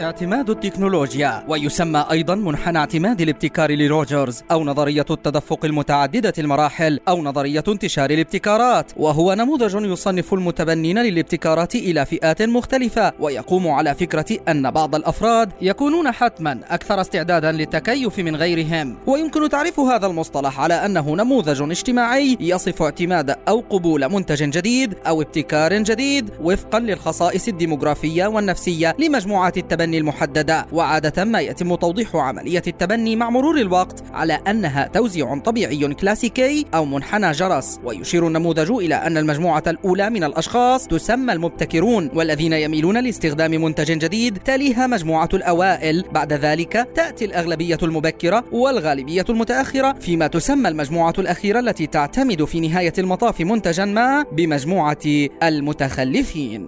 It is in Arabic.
اعتماد التكنولوجيا ويسمى أيضا منحنى اعتماد الابتكار لروجرز أو نظرية التدفق المتعددة المراحل أو نظرية انتشار الابتكارات وهو نموذج يصنف المتبنين للابتكارات إلى فئات مختلفة ويقوم على فكرة أن بعض الأفراد يكونون حتما أكثر استعدادا للتكيف من غيرهم. ويمكن تعريف هذا المصطلح على أنه نموذج اجتماعي يصف اعتماد أو قبول منتج جديد أو ابتكار جديد وفقا للخصائص الديموغرافية والنفسية لمجموعات التبني التبني المحددة وعادة ما يتم توضيح عملية التبني مع مرور الوقت على أنها توزيع طبيعي كلاسيكي أو منحنى جرس. ويشير النموذج إلى أن المجموعة الأولى من الأشخاص تسمى المبتكرون والذين يميلون لاستخدام منتج جديد تليها مجموعة الأوائل. بعد ذلك تأتي الأغلبية المبكرة والغالبية المتأخرة فيما تسمى المجموعة الأخيرة التي تعتمد في نهاية المطاف منتجا ما بمجموعة المتخلفين.